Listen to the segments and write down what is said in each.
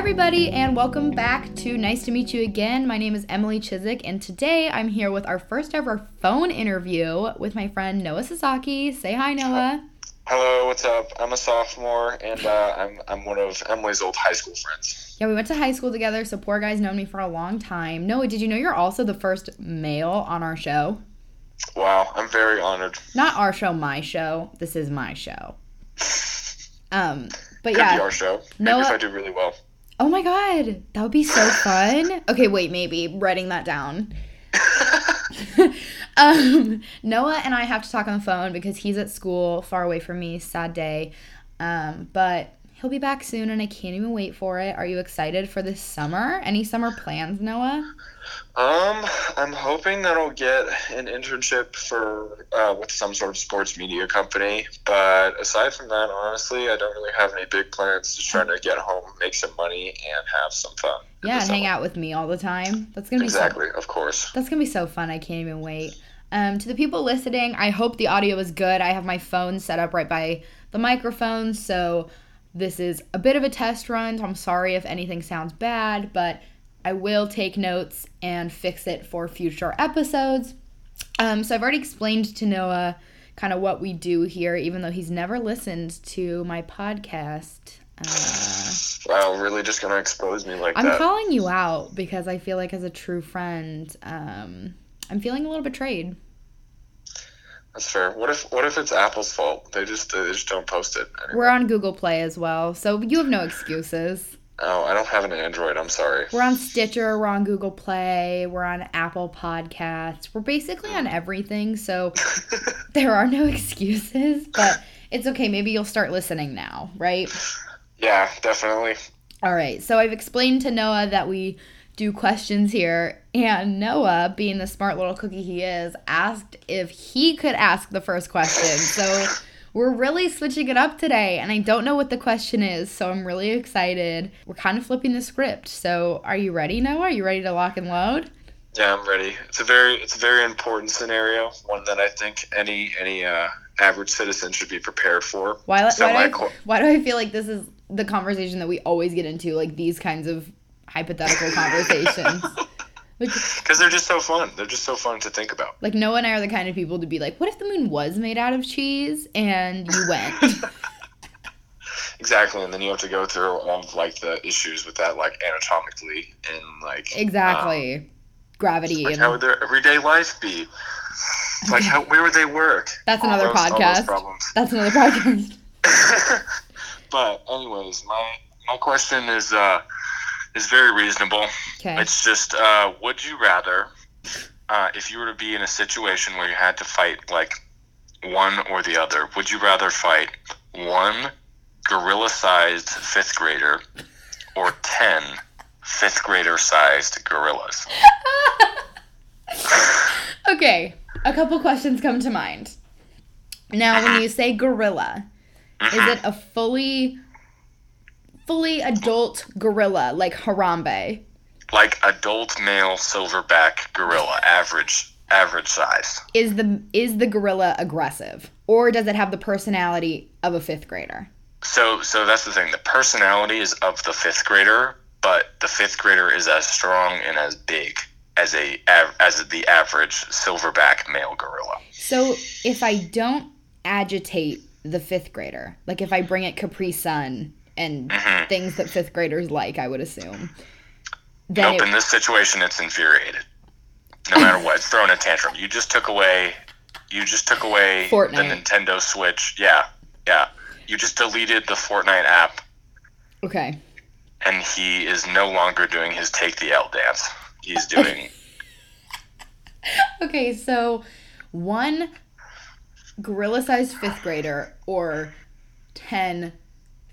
everybody, and welcome back to Nice to Meet You Again. My name is Emily Chiswick, and today I'm here with our first ever phone interview with my friend Noah Sasaki. Say hi, Noah. Hello, what's up? I'm a sophomore, and uh, I'm I'm one of Emily's old high school friends. Yeah, we went to high school together, so poor guy's known me for a long time. Noah, did you know you're also the first male on our show? Wow, I'm very honored. Not our show, my show. This is my show. Um, but Could yeah. be our show. Maybe Noah- if I do really well. Oh my god, that would be so fun. Okay, wait, maybe writing that down. um, Noah and I have to talk on the phone because he's at school far away from me. Sad day. Um, but he'll be back soon and I can't even wait for it. Are you excited for this summer? Any summer plans, Noah? Um, I'm hoping that I'll get an internship for uh, with some sort of sports media company. But aside from that, honestly, I don't really have any big plans. Just trying to get home, make some money, and have some fun. Yeah, and hang out with me all the time. That's gonna be so Exactly, of course. That's gonna be so fun. I can't even wait. Um, to the people listening, I hope the audio is good. I have my phone set up right by the microphone, so this is a bit of a test run. So I'm sorry if anything sounds bad, but I will take notes and fix it for future episodes. Um, so I've already explained to Noah kind of what we do here, even though he's never listened to my podcast. Uh, Wow, really just gonna expose me like that. I'm that? calling you out because I feel like as a true friend, um, I'm feeling a little betrayed. That's fair. What if what if it's Apple's fault? They just they just don't post it. Anymore. We're on Google Play as well, so you have no excuses. Oh, I don't have an Android. I'm sorry. We're on Stitcher, we're on Google Play, we're on Apple Podcasts. We're basically on everything, so there are no excuses, but it's okay. Maybe you'll start listening now, right? yeah, definitely. All right, so I've explained to Noah that we do questions here, and Noah, being the smart little cookie he is, asked if he could ask the first question. So we're really switching it up today, and I don't know what the question is, so I'm really excited. We're kind of flipping the script. So are you ready, Noah? Are you ready to lock and load? Yeah, I'm ready. It's a very it's a very important scenario, one that I think any any uh, average citizen should be prepared for. Why, why, do I, why do I feel like this is the conversation that we always get into, like these kinds of hypothetical conversations? Like, Because they're just so fun. They're just so fun to think about. Like Noah and I are the kind of people to be like, what if the moon was made out of cheese and you went? Exactly, and then you have to go through all of like the issues with that, like anatomically and like exactly. Gravity Like and how would their everyday life be? Like how where would they work? That's another those- podcast. that's another podcast. but anyways, my my question is uh is very reasonable. Okay. It's just uh would you rather uh if you were to be in a situation where you had to fight like one or the other, would you rather fight one gorilla sized fifth grader or ten fifth grader sized gorillas? Okay. A couple questions come to mind. Now, when you say gorilla, is it a fully fully adult gorilla like Harambe? like adult male silverback gorilla, average average size. Is the is the gorilla aggressive or does it have the personality of a 5th grader? So so that's the thing. The personality is of the fifth grader, but the fifth grader is as strong and as big as a as the average silverback male gorilla. So if I don't agitate the fifth grader, like if I bring it Capri Sun and Mhm. things that fifth graders like, I would assume. Then Nope. it, In this situation, it's infuriated. No matter what, it's throwing a tantrum. You just took away. You just took away Fortnite. the Nintendo Switch. Yeah, yeah. You just deleted the Fortnite app, okay. and he is no longer doing his take the L dance. He's doing. Okay, so one gorilla sized fifth grader or 10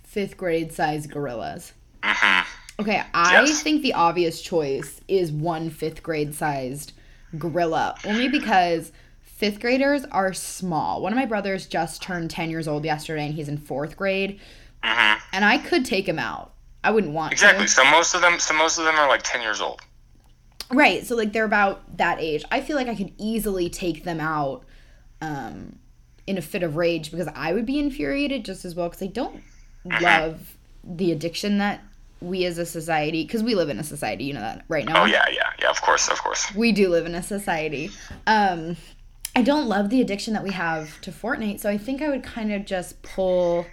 fifth grade sized gorillas. Mhm. Okay, I Yes. think the obvious choice is one fifth grade sized gorilla, only because fifth graders are small. One of my brothers just turned 10 years old yesterday and he's in fourth grade, Mhm. and I could take him out. I wouldn't want to. Exactly. to. So most of them, so most of them are like ten years old. Right, so like they're about that age. I feel like I could easily take them out um, in a fit of rage because I would be infuriated just as well because I don't love the addiction that we as a society, because we live in a society, you know that right now. Oh yeah, yeah, yeah. Of course, of course. We do live in a society. Um, I don't love the addiction that we have to Fortnite, so I think I would kind of just pull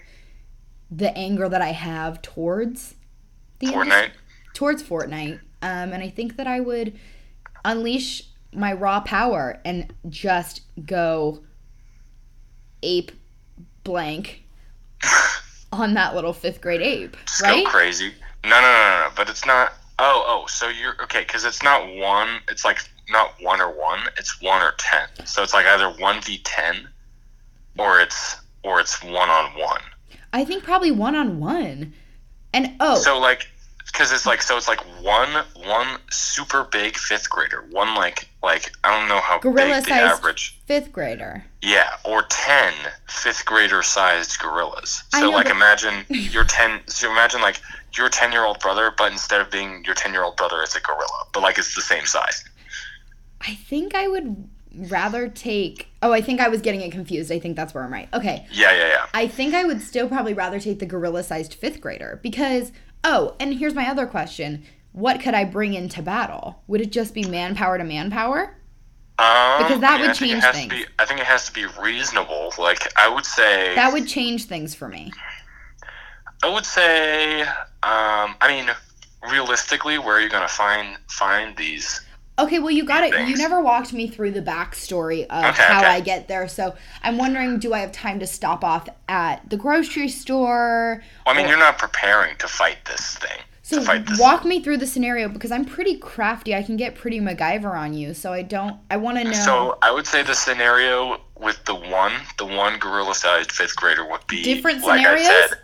the anger that I have towards the Fortnite. towards Fortnite. Um, and I think that I would unleash my raw power and just go ape blank on that little fifth grade ape, right? go crazy. No, no, no, no, no. But it's not. Oh, oh. So you're okay because it's not one. It's like not one or one. It's one or ten. So it's like either one v ten, or it's or it's one on one. I think probably one on one. And oh, So like, because it's like so it's like one one super big fifth grader, one like like I don't know how gorilla big the sized average. fifth grader. Yeah, or 10 fifth grader sized gorillas. So, know, like, but- imagine your 10, so imagine, like, your 10 year old brother, but instead of being your 10 year old brother, it's a gorilla, but, like, it's the same size. I think I would rather take. Oh, I think I was getting it confused. I think that's where I'm right. Okay. Yeah, yeah, yeah. I think I would still probably rather take the gorilla sized fifth grader because, oh, and here's my other question what could I bring into battle? Would it just be manpower to manpower? Um, Because that mean, would I think it change things. be- I think it has to be reasonable. Like, I would say, That would change things for me. I would say, um, I mean, realistically, where are you going to find find these? Okay, well, you got it. You never walked me through the backstory of Okay, how okay. I get there. So I'm wondering do I have time to stop off at the grocery store? Well, I mean, Or- you're not preparing to fight this thing. So fight this. walk me through the scenario because I'm pretty crafty. I can get pretty MacGyver on you. So I don't. I want to know. So I would say the scenario with the one, the one gorilla-sized fifth grader would be Different like scenarios? I said.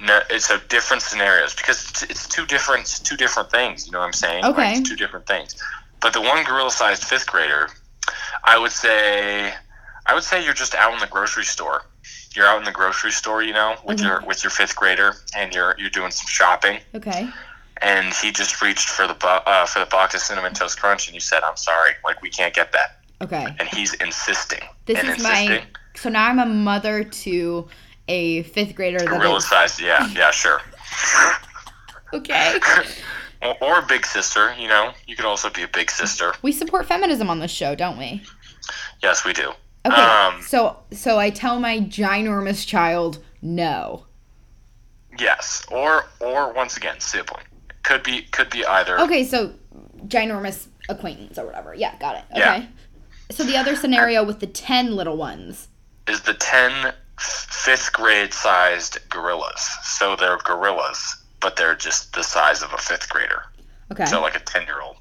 No, it's a different scenarios because it's, it's two different, two different things. You know what I'm saying? Like, Okay. it's two different things. But the one gorilla-sized fifth grader, I would say, I would say you're just out in the grocery store. You're out in the grocery store, you know, with Okay. your with your fifth grader, and you're you're doing some shopping okay. and he just reached for the uh, for the box of cinnamon toast crunch, and you said, "I'm sorry, like we can't get that." Okay. And he's insisting. This and is my. So now I'm a mother to a fifth grader that gorilla is. size. Yeah, yeah, sure. Okay. or, or a big sister. You know, you could also be a big sister. We support feminism on this show, don't we? Yes, we do. Okay. Um, so so I tell my ginormous child no. Yes, or or once again, sibling. Could be could be either. Okay, so ginormous acquaintance or whatever. Yeah, got it. Okay. Yeah. So the other scenario with the 10 little ones. Is the ten fifth grade sized gorillas. So they're gorillas, but they're just the size of a fifth grader. Okay. so like a 10 year old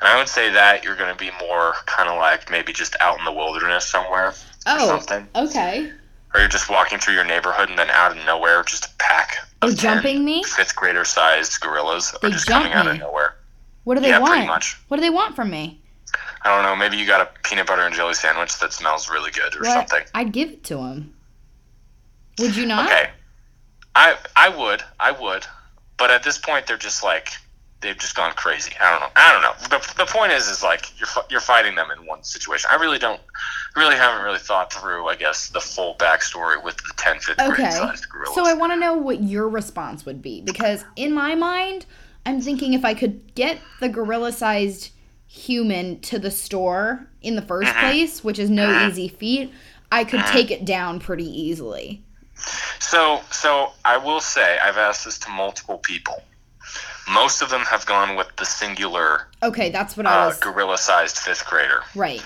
and i would say that you're going to be more kind of like maybe just out in the wilderness somewhere oh, something okay. or you're just walking through your neighborhood and then out of nowhere just a pack of They're 10 jumping me? fifth grader sized gorillas They are just coming out of nowhere What do they Yeah, want? pretty much. What do they want from me? i don't know maybe you got a peanut butter and jelly sandwich that smells really good or something I'd give it to them. Would you not? okay i i would i would but at this point they're just like they've just gone crazy. I don't know. I don't know. The, the point is is like you're you're fighting them in one situation. I really don't really haven't really thought through i guess the full backstory with the 10 fifth grade Okay. sized gorillas. So I want to know what your response would be because in my mind, I'm thinking if I could get the gorilla-sized human to the store in the 1st Mm-hmm. place, which is no easy feat, I could take it down pretty easily. So so i will say i've asked this to multiple people most of them have gone with the singular Okay, that's what I was. uh, was gorilla sized fifth grader right.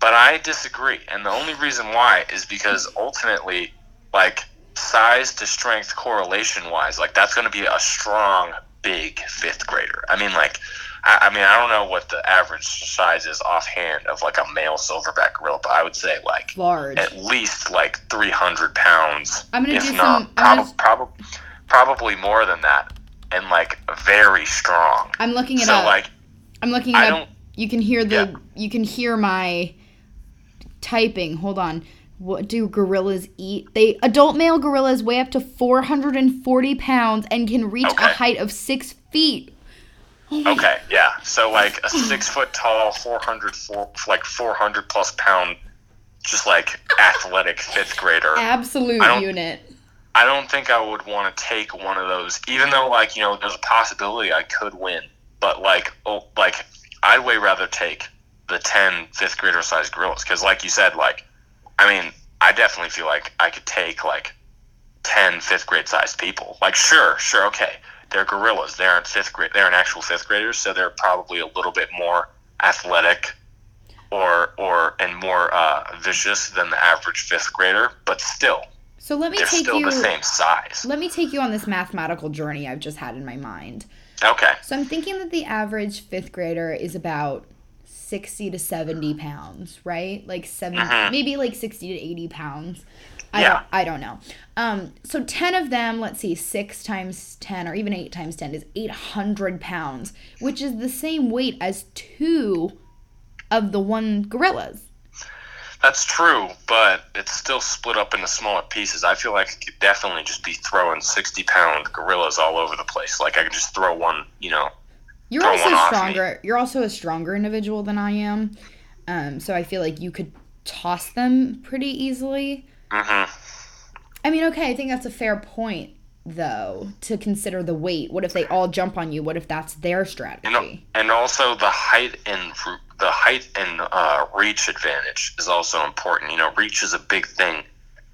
But I disagree. And the only reason why is because ultimately, like, size to strength correlation wise, like, that's going to be a strong, big fifth grader. I mean, like, I, I mean, I don't know what the average size is offhand of, like, a male silverback gorilla, but I would say, like, Large. at least, like, 300 pounds. I'm gonna if do not, some- I'm gonna- prob- prob- probably more than that. And, like, very strong. I'm looking it So, up. like, I'm looking I up. don't- You can hear the Yeah. you can hear my typing. Hold on. What do gorillas eat? They adult male gorillas weigh up to 440 pounds and can reach a height of six feet. Oh Okay, yeah. So like a six foot tall, 400, four, like 400 plus pound, just like athletic fifth grader. Absolute I unit. I don't think I would want to take one of those, even though like you know there's a possibility I could win. But like oh like I'd way rather take the 10 fifth grader sized gorillas because like you said like I mean I definitely feel like I could take like 10 fifth grade sized people. Like sure sure okay they're gorillas they aren't fifth grade they're an actual fifth graders so they're probably a little bit more athletic or or and more uh, vicious than the average fifth grader, but still So let me they're take still you the same size. let me take you on this mathematical journey I've just had in my mind. Okay, So I'm thinking that the average fifth grader is about 60 to 70 pounds, right? Like 70, Mhm. maybe like 60 to 80 pounds. I Yeah. don't, I don't know. Um, so 10 of them, let's see, 6 times 10 or even 8 times 10 is 800 pounds, which is the same weight as two of the one gorillas. that's true, but it's still split up into smaller pieces. I feel like I could definitely just be throwing sixty pound gorillas all over the place. Like I could just throw one, you know. You're also one off me. stronger. You're also a stronger individual than I am. Um, so I feel like you could toss them pretty easily. Hmm I mean, okay, I think that's a fair point, though, to consider the weight. What if they all jump on you? What if that's their strategy? Know, and also the height and the height and uh, reach advantage is also important. You know, reach is a big thing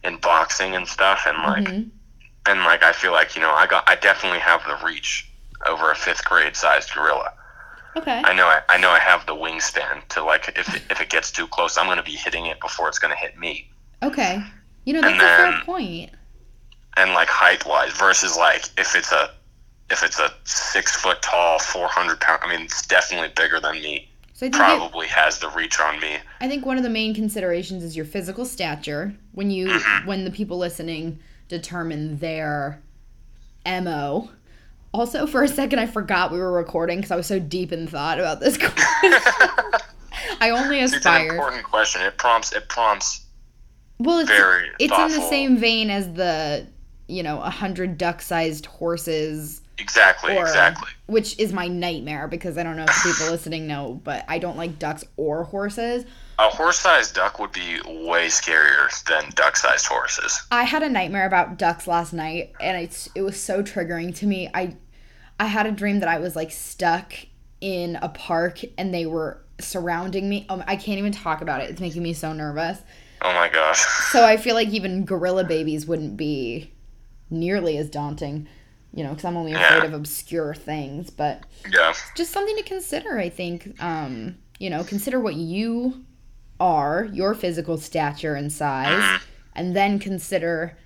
in boxing and stuff, and like Mhm. and like I feel like you know I got I definitely have the reach over a fifth grade sized gorilla. Okay. I know I, I know I have the wingspan to like if if it gets too close, I'm gonna be hitting it before it's gonna hit me. Okay. You know, that's And a fair point. And like height wise versus like if it's a if it's a six foot tall, four hundred pound. I mean, it's definitely bigger than me. So I think it, Probably has the reach on me. I think one of the main considerations is your physical stature when you Mhm. when the people listening determine their mo. Also, for a second, I forgot we were recording because I was so deep in thought about this question. I only It's an important question. It prompts. It prompts Well, it's very. it's in the same vein as the you know a hundred duck-sized horses Exactly. or exactly. which is my nightmare because i don't know if people listening know but i don't like ducks or horses A horse-sized duck would be way scarier than duck-sized horses. i had a nightmare about ducks last night and it's it was so triggering to me i i had a dream that i was like stuck in a park and they were surrounding me um, i can't even talk about it it's making me so nervous Oh my gosh. so i feel like even gorilla babies wouldn't be nearly as daunting you know because i'm only afraid Yeah. of obscure things but Yeah. just something to consider i think um you know consider what you are your physical stature and size Mhm. and then consider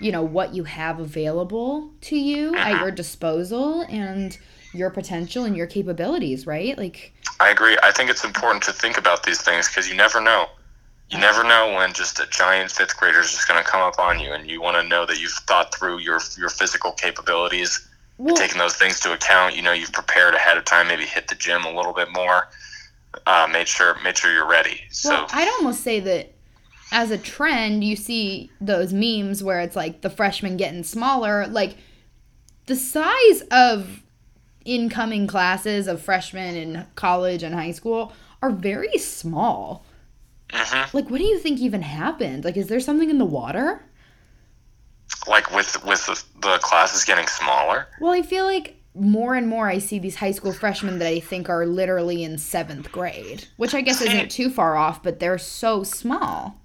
you know what you have available to you at Mhm. your disposal and your potential and your capabilities right like I agree. I think it's important to think about these things because you never know. You never know when just a giant fifth grader is just going to come up on you, and you want to know that you've thought through your your physical capabilities, well taking those things to account. You know, you've prepared ahead of time. Maybe hit the gym a little bit more. Uh, made sure made sure you're ready. So well i'd almost say that as a trend you see those memes where it's like the freshmen getting smaller like the size of incoming classes of freshmen in college and high school are very small mhm. like what do you think even happened like is there something in the water like with with the, the classes getting smaller. well i feel like more and more i see these high school freshmen that i think are literally in seventh grade which i guess isn't too far off but they're so small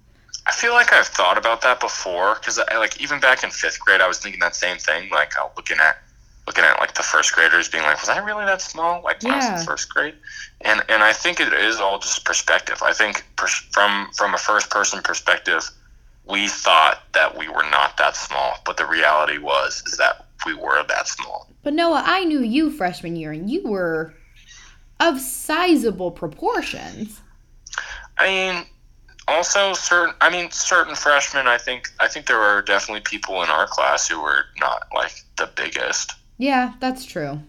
I feel like I've thought about that before because I like even back in fifth grade, I was thinking that same thing. Like uh, looking at looking at like the first graders, being like, was I really that small? Like when I was in first grade, and and I think it is all just perspective. I think pers- from from a first person perspective, we thought that we were not that small, but the reality was is that we were that small. But Noah, I knew you freshman year, and you were of sizable proportions. I mean, also certain. I mean, certain freshmen. I think. I think there were definitely people in our class who were not like the biggest. Yeah, that's true.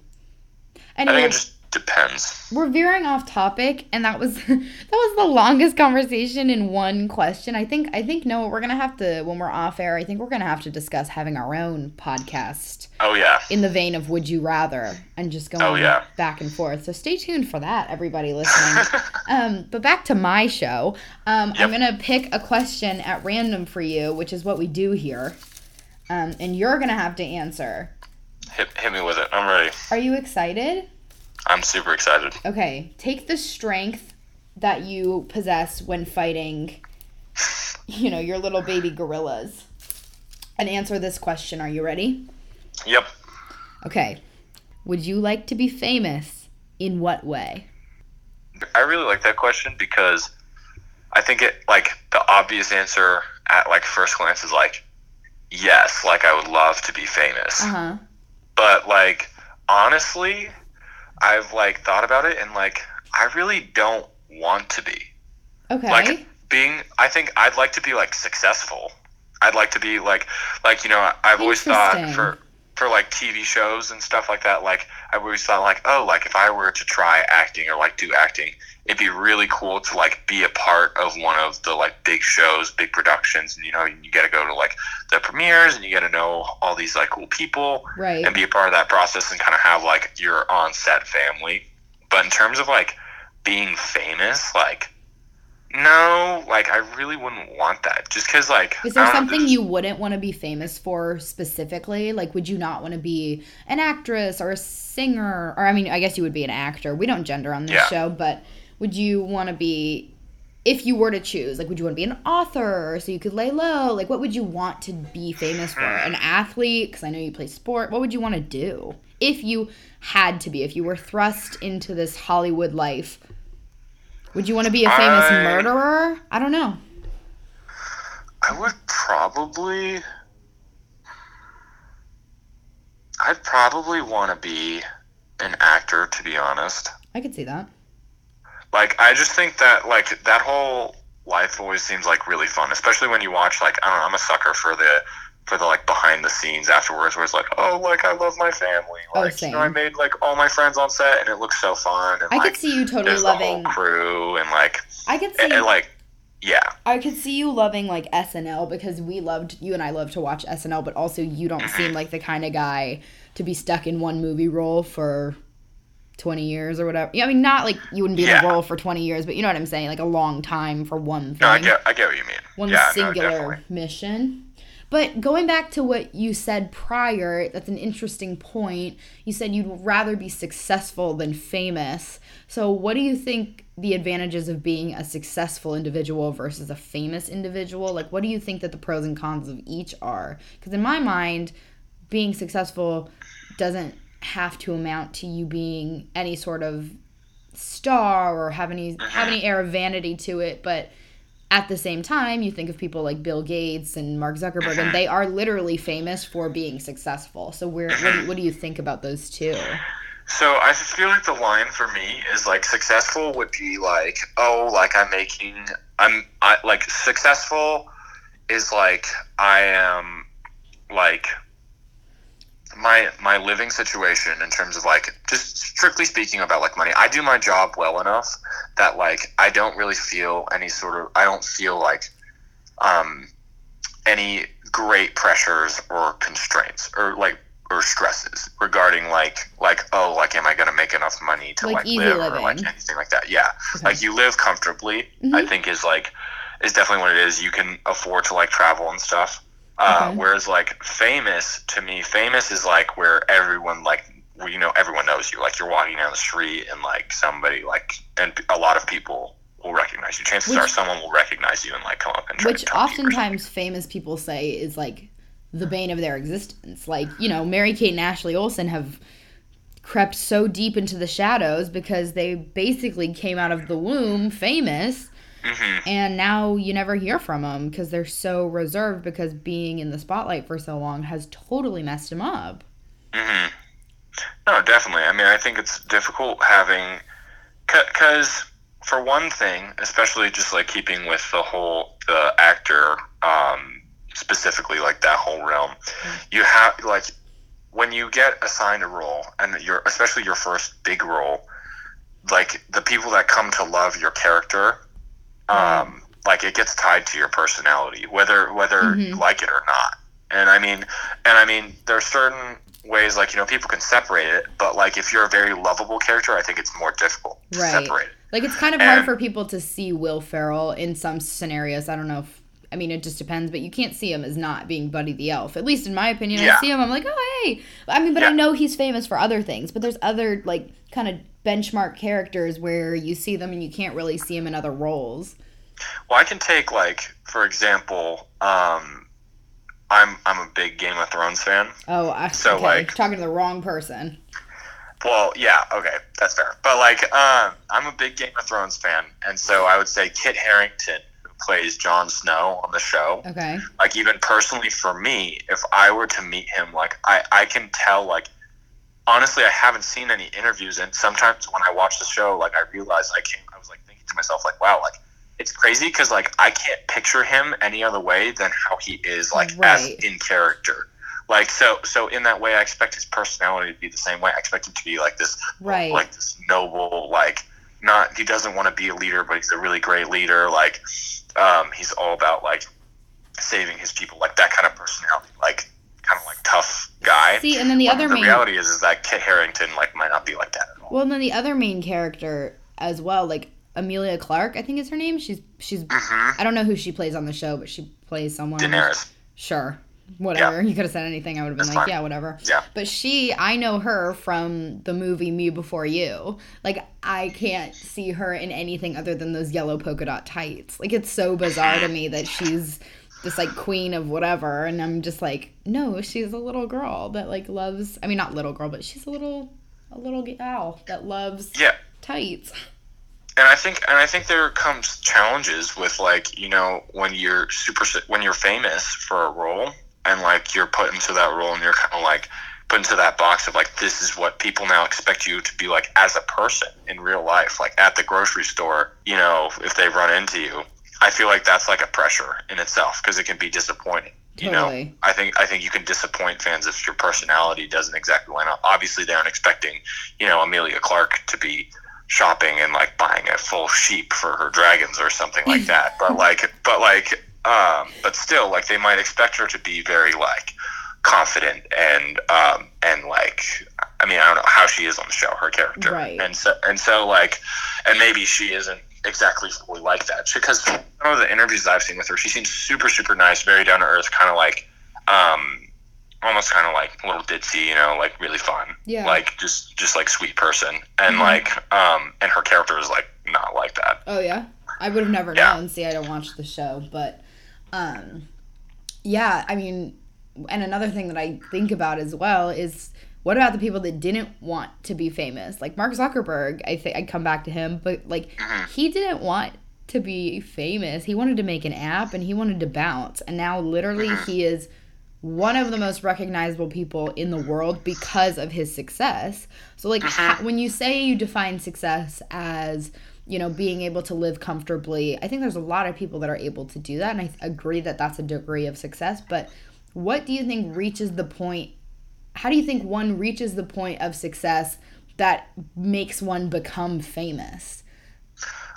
I think it just depends. we're veering off topic, and that was that was the longest conversation in one question. I think I think Noah, we're gonna have to when we're off air. I think we're gonna have to discuss having our own podcast Oh yeah. in the vein of Would You Rather, and just going Oh, yeah. back and forth. So stay tuned for that, everybody listening. Um, but back to my show. Um, I'm gonna pick a question at random for you, which is what we do here. um, and you're gonna have to answer. Hit, hit me with it. I'm ready. Are you excited? I'm super excited. Okay, take the strength that you possess when fighting, you know, your little baby gorillas, and answer this question. Are you ready? Yep. Okay. Would you like to be famous? In what way? I really like that question because I think it like the obvious answer at like first glance is like yes, like I would love to be famous. Uh huh. But like honestly, I've like thought about it and like I really don't want to be. Okay. Like being I think I'd like to be like successful. I'd like to be like like you know, I've always thought for for like TV shows and stuff like that, like I've always thought like, oh, like if I were to try acting or like do acting, it'd be really cool to like be a part of one of the like big shows, big productions, and you know, you get to go to like the premieres and you get to know all these like cool people right. and be a part of that process and kind of have like your on set family. But in terms of like being famous, like no, like I really wouldn't want that. Just because like Is there don't know, something you wouldn't want to be famous for specifically? Like, would you not want to be an actress or a singer? Or, I mean, I guess you would be an actor. We don't gender on this Yeah. show, but would you want to be, if you were to choose, like, would you want to be an author so you could lay low? Like, what would you want to be famous for? Hmm. An athlete? Because I know you play sport. What would you want to do? If you had to be, if you were thrust into this Hollywood life, would you want to be a famous I- murderer? I don't know. I would probably. I'd probably want to be an actor, to be honest. I could see that. Like, I just think that, like, that whole life always seems like really fun, especially when you watch, like, I don't know, I'm a sucker for the, for the, like, behind the scenes afterwards where it's like, oh, like, I love my family. Oh, Like, you know, I made, like, all my friends on set and it looks so fun. And, I like, could see you totally there's the whole loving. crew and, like, I could see. and, and, like, yeah. I could see you loving like SNL because we loved you and I love to watch SNL, but also you don't mm-hmm. seem like the kind of guy to be stuck in one movie role for twenty years or whatever. Yeah, I mean, not like you wouldn't be in a role for twenty years, but you know what I'm saying, like a long time for one thing, No, I get, I get what you mean. one yeah, singular definitely. mission. But going back to what you said prior, that's an interesting point. You said you'd rather be successful than famous. So, what do you think the advantages of being a successful individual versus a famous individual? Like, what do you think that the pros and cons of each are? Because, in my mind, being successful doesn't have to amount to you being any sort of star or have any have any air of vanity to it, but at the same time, you think of people like Bill Gates and Mark Zuckerberg, and uh-huh. they are literally famous for being successful. So, where what, do, what do you think about those two? So I just feel like the line for me is like successful would be like, oh, like I'm making, I'm, I like successful is like I am like my my living situation in terms of like just strictly speaking about like money. I do my job well enough that like I don't really feel any sort of I don't feel like um any great pressures or constraints or like or stresses regarding like like oh like am I gonna make enough money to Like like, live or like anything like that yeah Okay. like you live comfortably I Mhm. think is like is definitely what it is you can afford to like travel and stuff uh, Okay. whereas like famous to me famous is like where everyone like where, you know everyone knows you like you're walking down the street and like somebody like and a lot of people will recognize you chances Which- are someone will recognize you and like come up and try Which to talk to you oftentimes famous people say is like the bane of their existence. Like, you know, Mary Kate and Ashley Olsen have crept so deep into the shadows because they basically came out of the womb famous Mhm. and now you never hear from them because they're so reserved because being in the spotlight for so long has totally messed them up. hmm No, definitely. I mean, I think it's difficult having, because for one thing, especially just like keeping with the whole the actor, um, specifically like that whole realm, you have like when you get assigned a role, and you're especially your first big role, like the people that come to love your character, um, like it gets tied to your personality, whether whether you Mhm. like it or not. And I mean, and I mean, there are certain ways like you know people can separate it, but like if you're a very lovable character, I think it's more difficult to Right. separate it. Like it's kind of hard for people to see Will Ferrell in some scenarios. I don't know if I mean, it just depends, but you can't see him as not being Buddy the Elf. At least in my opinion, Yeah. I see him, I'm like, oh hey. I mean, but I know he's famous for other things. But there's other like kind of benchmark characters where you see them and you can't really see them in other roles. Well, I can take like for example, um, I'm I'm a big Game of Thrones fan. Oh, I, So, okay, like- talking to the wrong person. Well, yeah, okay, that's fair. But like, um, I'm a big Game of Thrones fan, and so I would say Kit Harington, who plays Jon Snow on the show, Okay. like even personally for me, if I were to meet him, like I I can tell like. Honestly, I haven't seen any interviews, and sometimes when I watch the show, like I realize I came, I was like thinking to myself, like, wow, like it's crazy because like I can't picture him any other way than how he is, like as in character. Like so, so in that way, I expect his personality to be the same way. I expect him to be like this, Right. like this noble, like not. He doesn't want to be a leader, but he's a really great leader. Like, um, he's all about like saving his people, like that kind of personality, like kind of like tough guy. See, and then the But other the main reality is, is that Kit Harington like might not be like that at all. Well, and then the other main character as well, like Emilia Clarke, I think is her name. She's she's hmm I don't know who she plays on the show, but she plays someone. Daenerys. Sure. Whatever. You could have said anything. I would have been That's like, fine. yeah, whatever. Yeah. But she, I know her from the movie Me Before You. Like, I can't see her in anything other than those yellow polka dot tights. Like, it's so bizarre to me that she's this, like, queen of whatever. And I'm just like, no, she's a little girl that, like, loves, I mean, not little girl, but she's a little, a little gal that loves Yeah. tights. and I think and I think there comes challenges with like you know when you're super when you're famous for a role and like you're put into that role and you're kind of like put into that box of like this is what people now expect you to be like as a person in real life like at the grocery store you know if they run into you I feel like that's like a pressure in itself because it can be disappointing you know I think I think you can disappoint fans if your personality doesn't exactly line up obviously they aren't expecting you know Emilia Clarke to be shopping and like buying a full sheep for her dragons or something like that. But like, but like, um, but still, like they might expect her to be very like confident and um, and like, I mean, I don't know how she is on the show, her character, Right. And so and so like, and maybe she isn't exactly fully like that because some of the interviews I've seen with her, she seems super super nice, very down to earth, kind of like. Um, almost kind of like a little ditzy, you know, like really fun. Yeah. Like just just like sweet person. And Mhm. like um and her character is like not like that. Oh yeah, I would have never Yeah. known. See, I don't watch the show, but um, yeah, I mean, and another thing that I think about as well is what about the people that didn't want to be famous, like Mark Zuckerberg? I think I'd come back to him, but like Mhm. he didn't want to be famous. He wanted to make an app and he wanted to bounce, and now literally Mhm. he is one of the most recognizable people in the world because of his success. So, like, ha- when you say you define success as, you know, being able to live comfortably, I think there's a lot of people that are able to do that. And I agree that that's a degree of success. But what do you think reaches the point? How do you think one reaches the point of success that makes one become famous?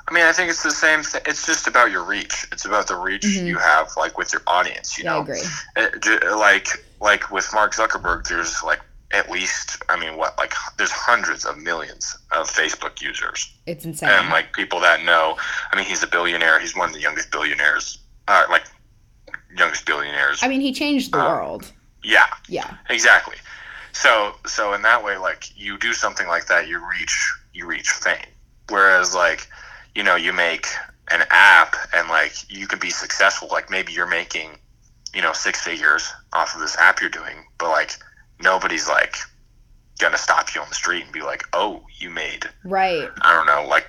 I mean, I think it's the same thing. It's just about your reach. It's about the reach Mhm. you have like with your audience, you Yeah, I know. agree. It- ju- like like with Mark Zuckerberg, there's like at least I mean, what like there's hundreds of millions of Facebook users. It's insane. and like people that know. I mean, he's a billionaire. He's one of the youngest billionaires, uh, like youngest billionaires. I mean, he changed the Uh, world. yeah, Yeah. exactly. So, so in that way, like you do something like that, you reach you reach fame. Whereas, like you know, you make an app and like you can be successful. Like maybe you're making you know six figures off of this app you're doing, but like nobody's like gonna stop you on the street and be like, oh, you made Right. I don't know, like,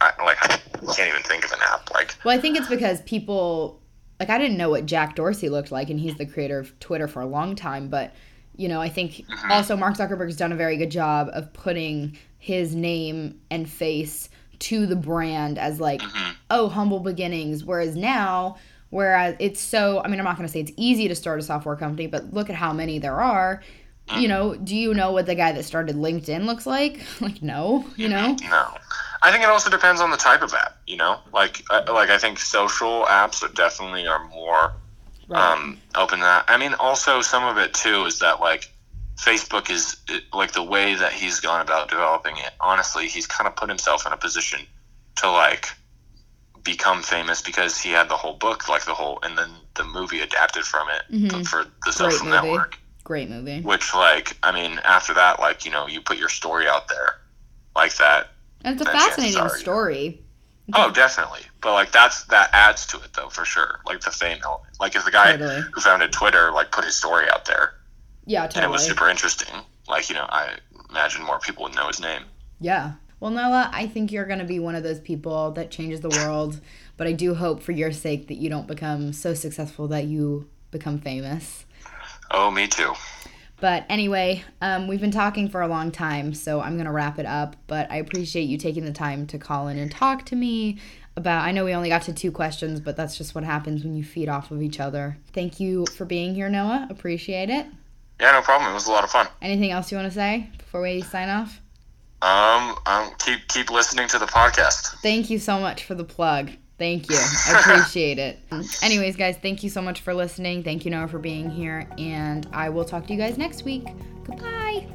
I, like I can't even think of an app. Like, Well, I think it's because people like I didn't know what Jack Dorsey looked like, and he's the creator of Twitter for a long time. But you know, I think Mhm. also Mark Zuckerberg's done a very good job of putting his name and face to the brand as like, mhm, oh, humble beginnings. Whereas now, whereas it's so, I mean, I'm not going to say it's easy to start a software company, but look at how many there are. You know, do you know what the guy that started LinkedIn looks like? Like, no, you know? no. I think it also depends on the type of app. You know, like, like I think social apps are definitely are more Right. um, open that. I mean, also some of it too is that like Facebook is like the way that he's gone about developing it. Honestly, he's kind of put himself in a position to like become famous because he had the whole book, like the whole, and then the movie adapted from it Mhm. for the Great social movie. network. Great movie. Which, like, I mean, after that, like, you know, you put your story out there like that. And it's a fascinating are, yeah. story. Oh, definitely. But like, that's that adds to it though, for sure. Like the fame element. Like if the guy Totally. who founded Twitter like put his story out there Yeah, and it was super interesting, like you know, I imagine more people would know his name. Yeah. Well, Noah, I think you're going to be one of those people that changes the world. But I do hope for your sake that you don't become so successful that you become famous. Oh, me too. But anyway, um, we've been talking for a long time, so I'm going to wrap it up. But I appreciate you taking the time to call in and talk to me about. I know we only got to two questions, but that's just what happens when you feed off of each other. Thank you for being here, Noah. Appreciate it. Yeah, no problem. It was a lot of fun. Anything else you want to say before we sign off? Um, um, keep keep listening to the podcast. Thank you so much for the plug. Thank you. I appreciate it. Anyways, guys, thank you so much for listening. Thank you, Noah, for being here. And I will talk to you guys next week. Goodbye.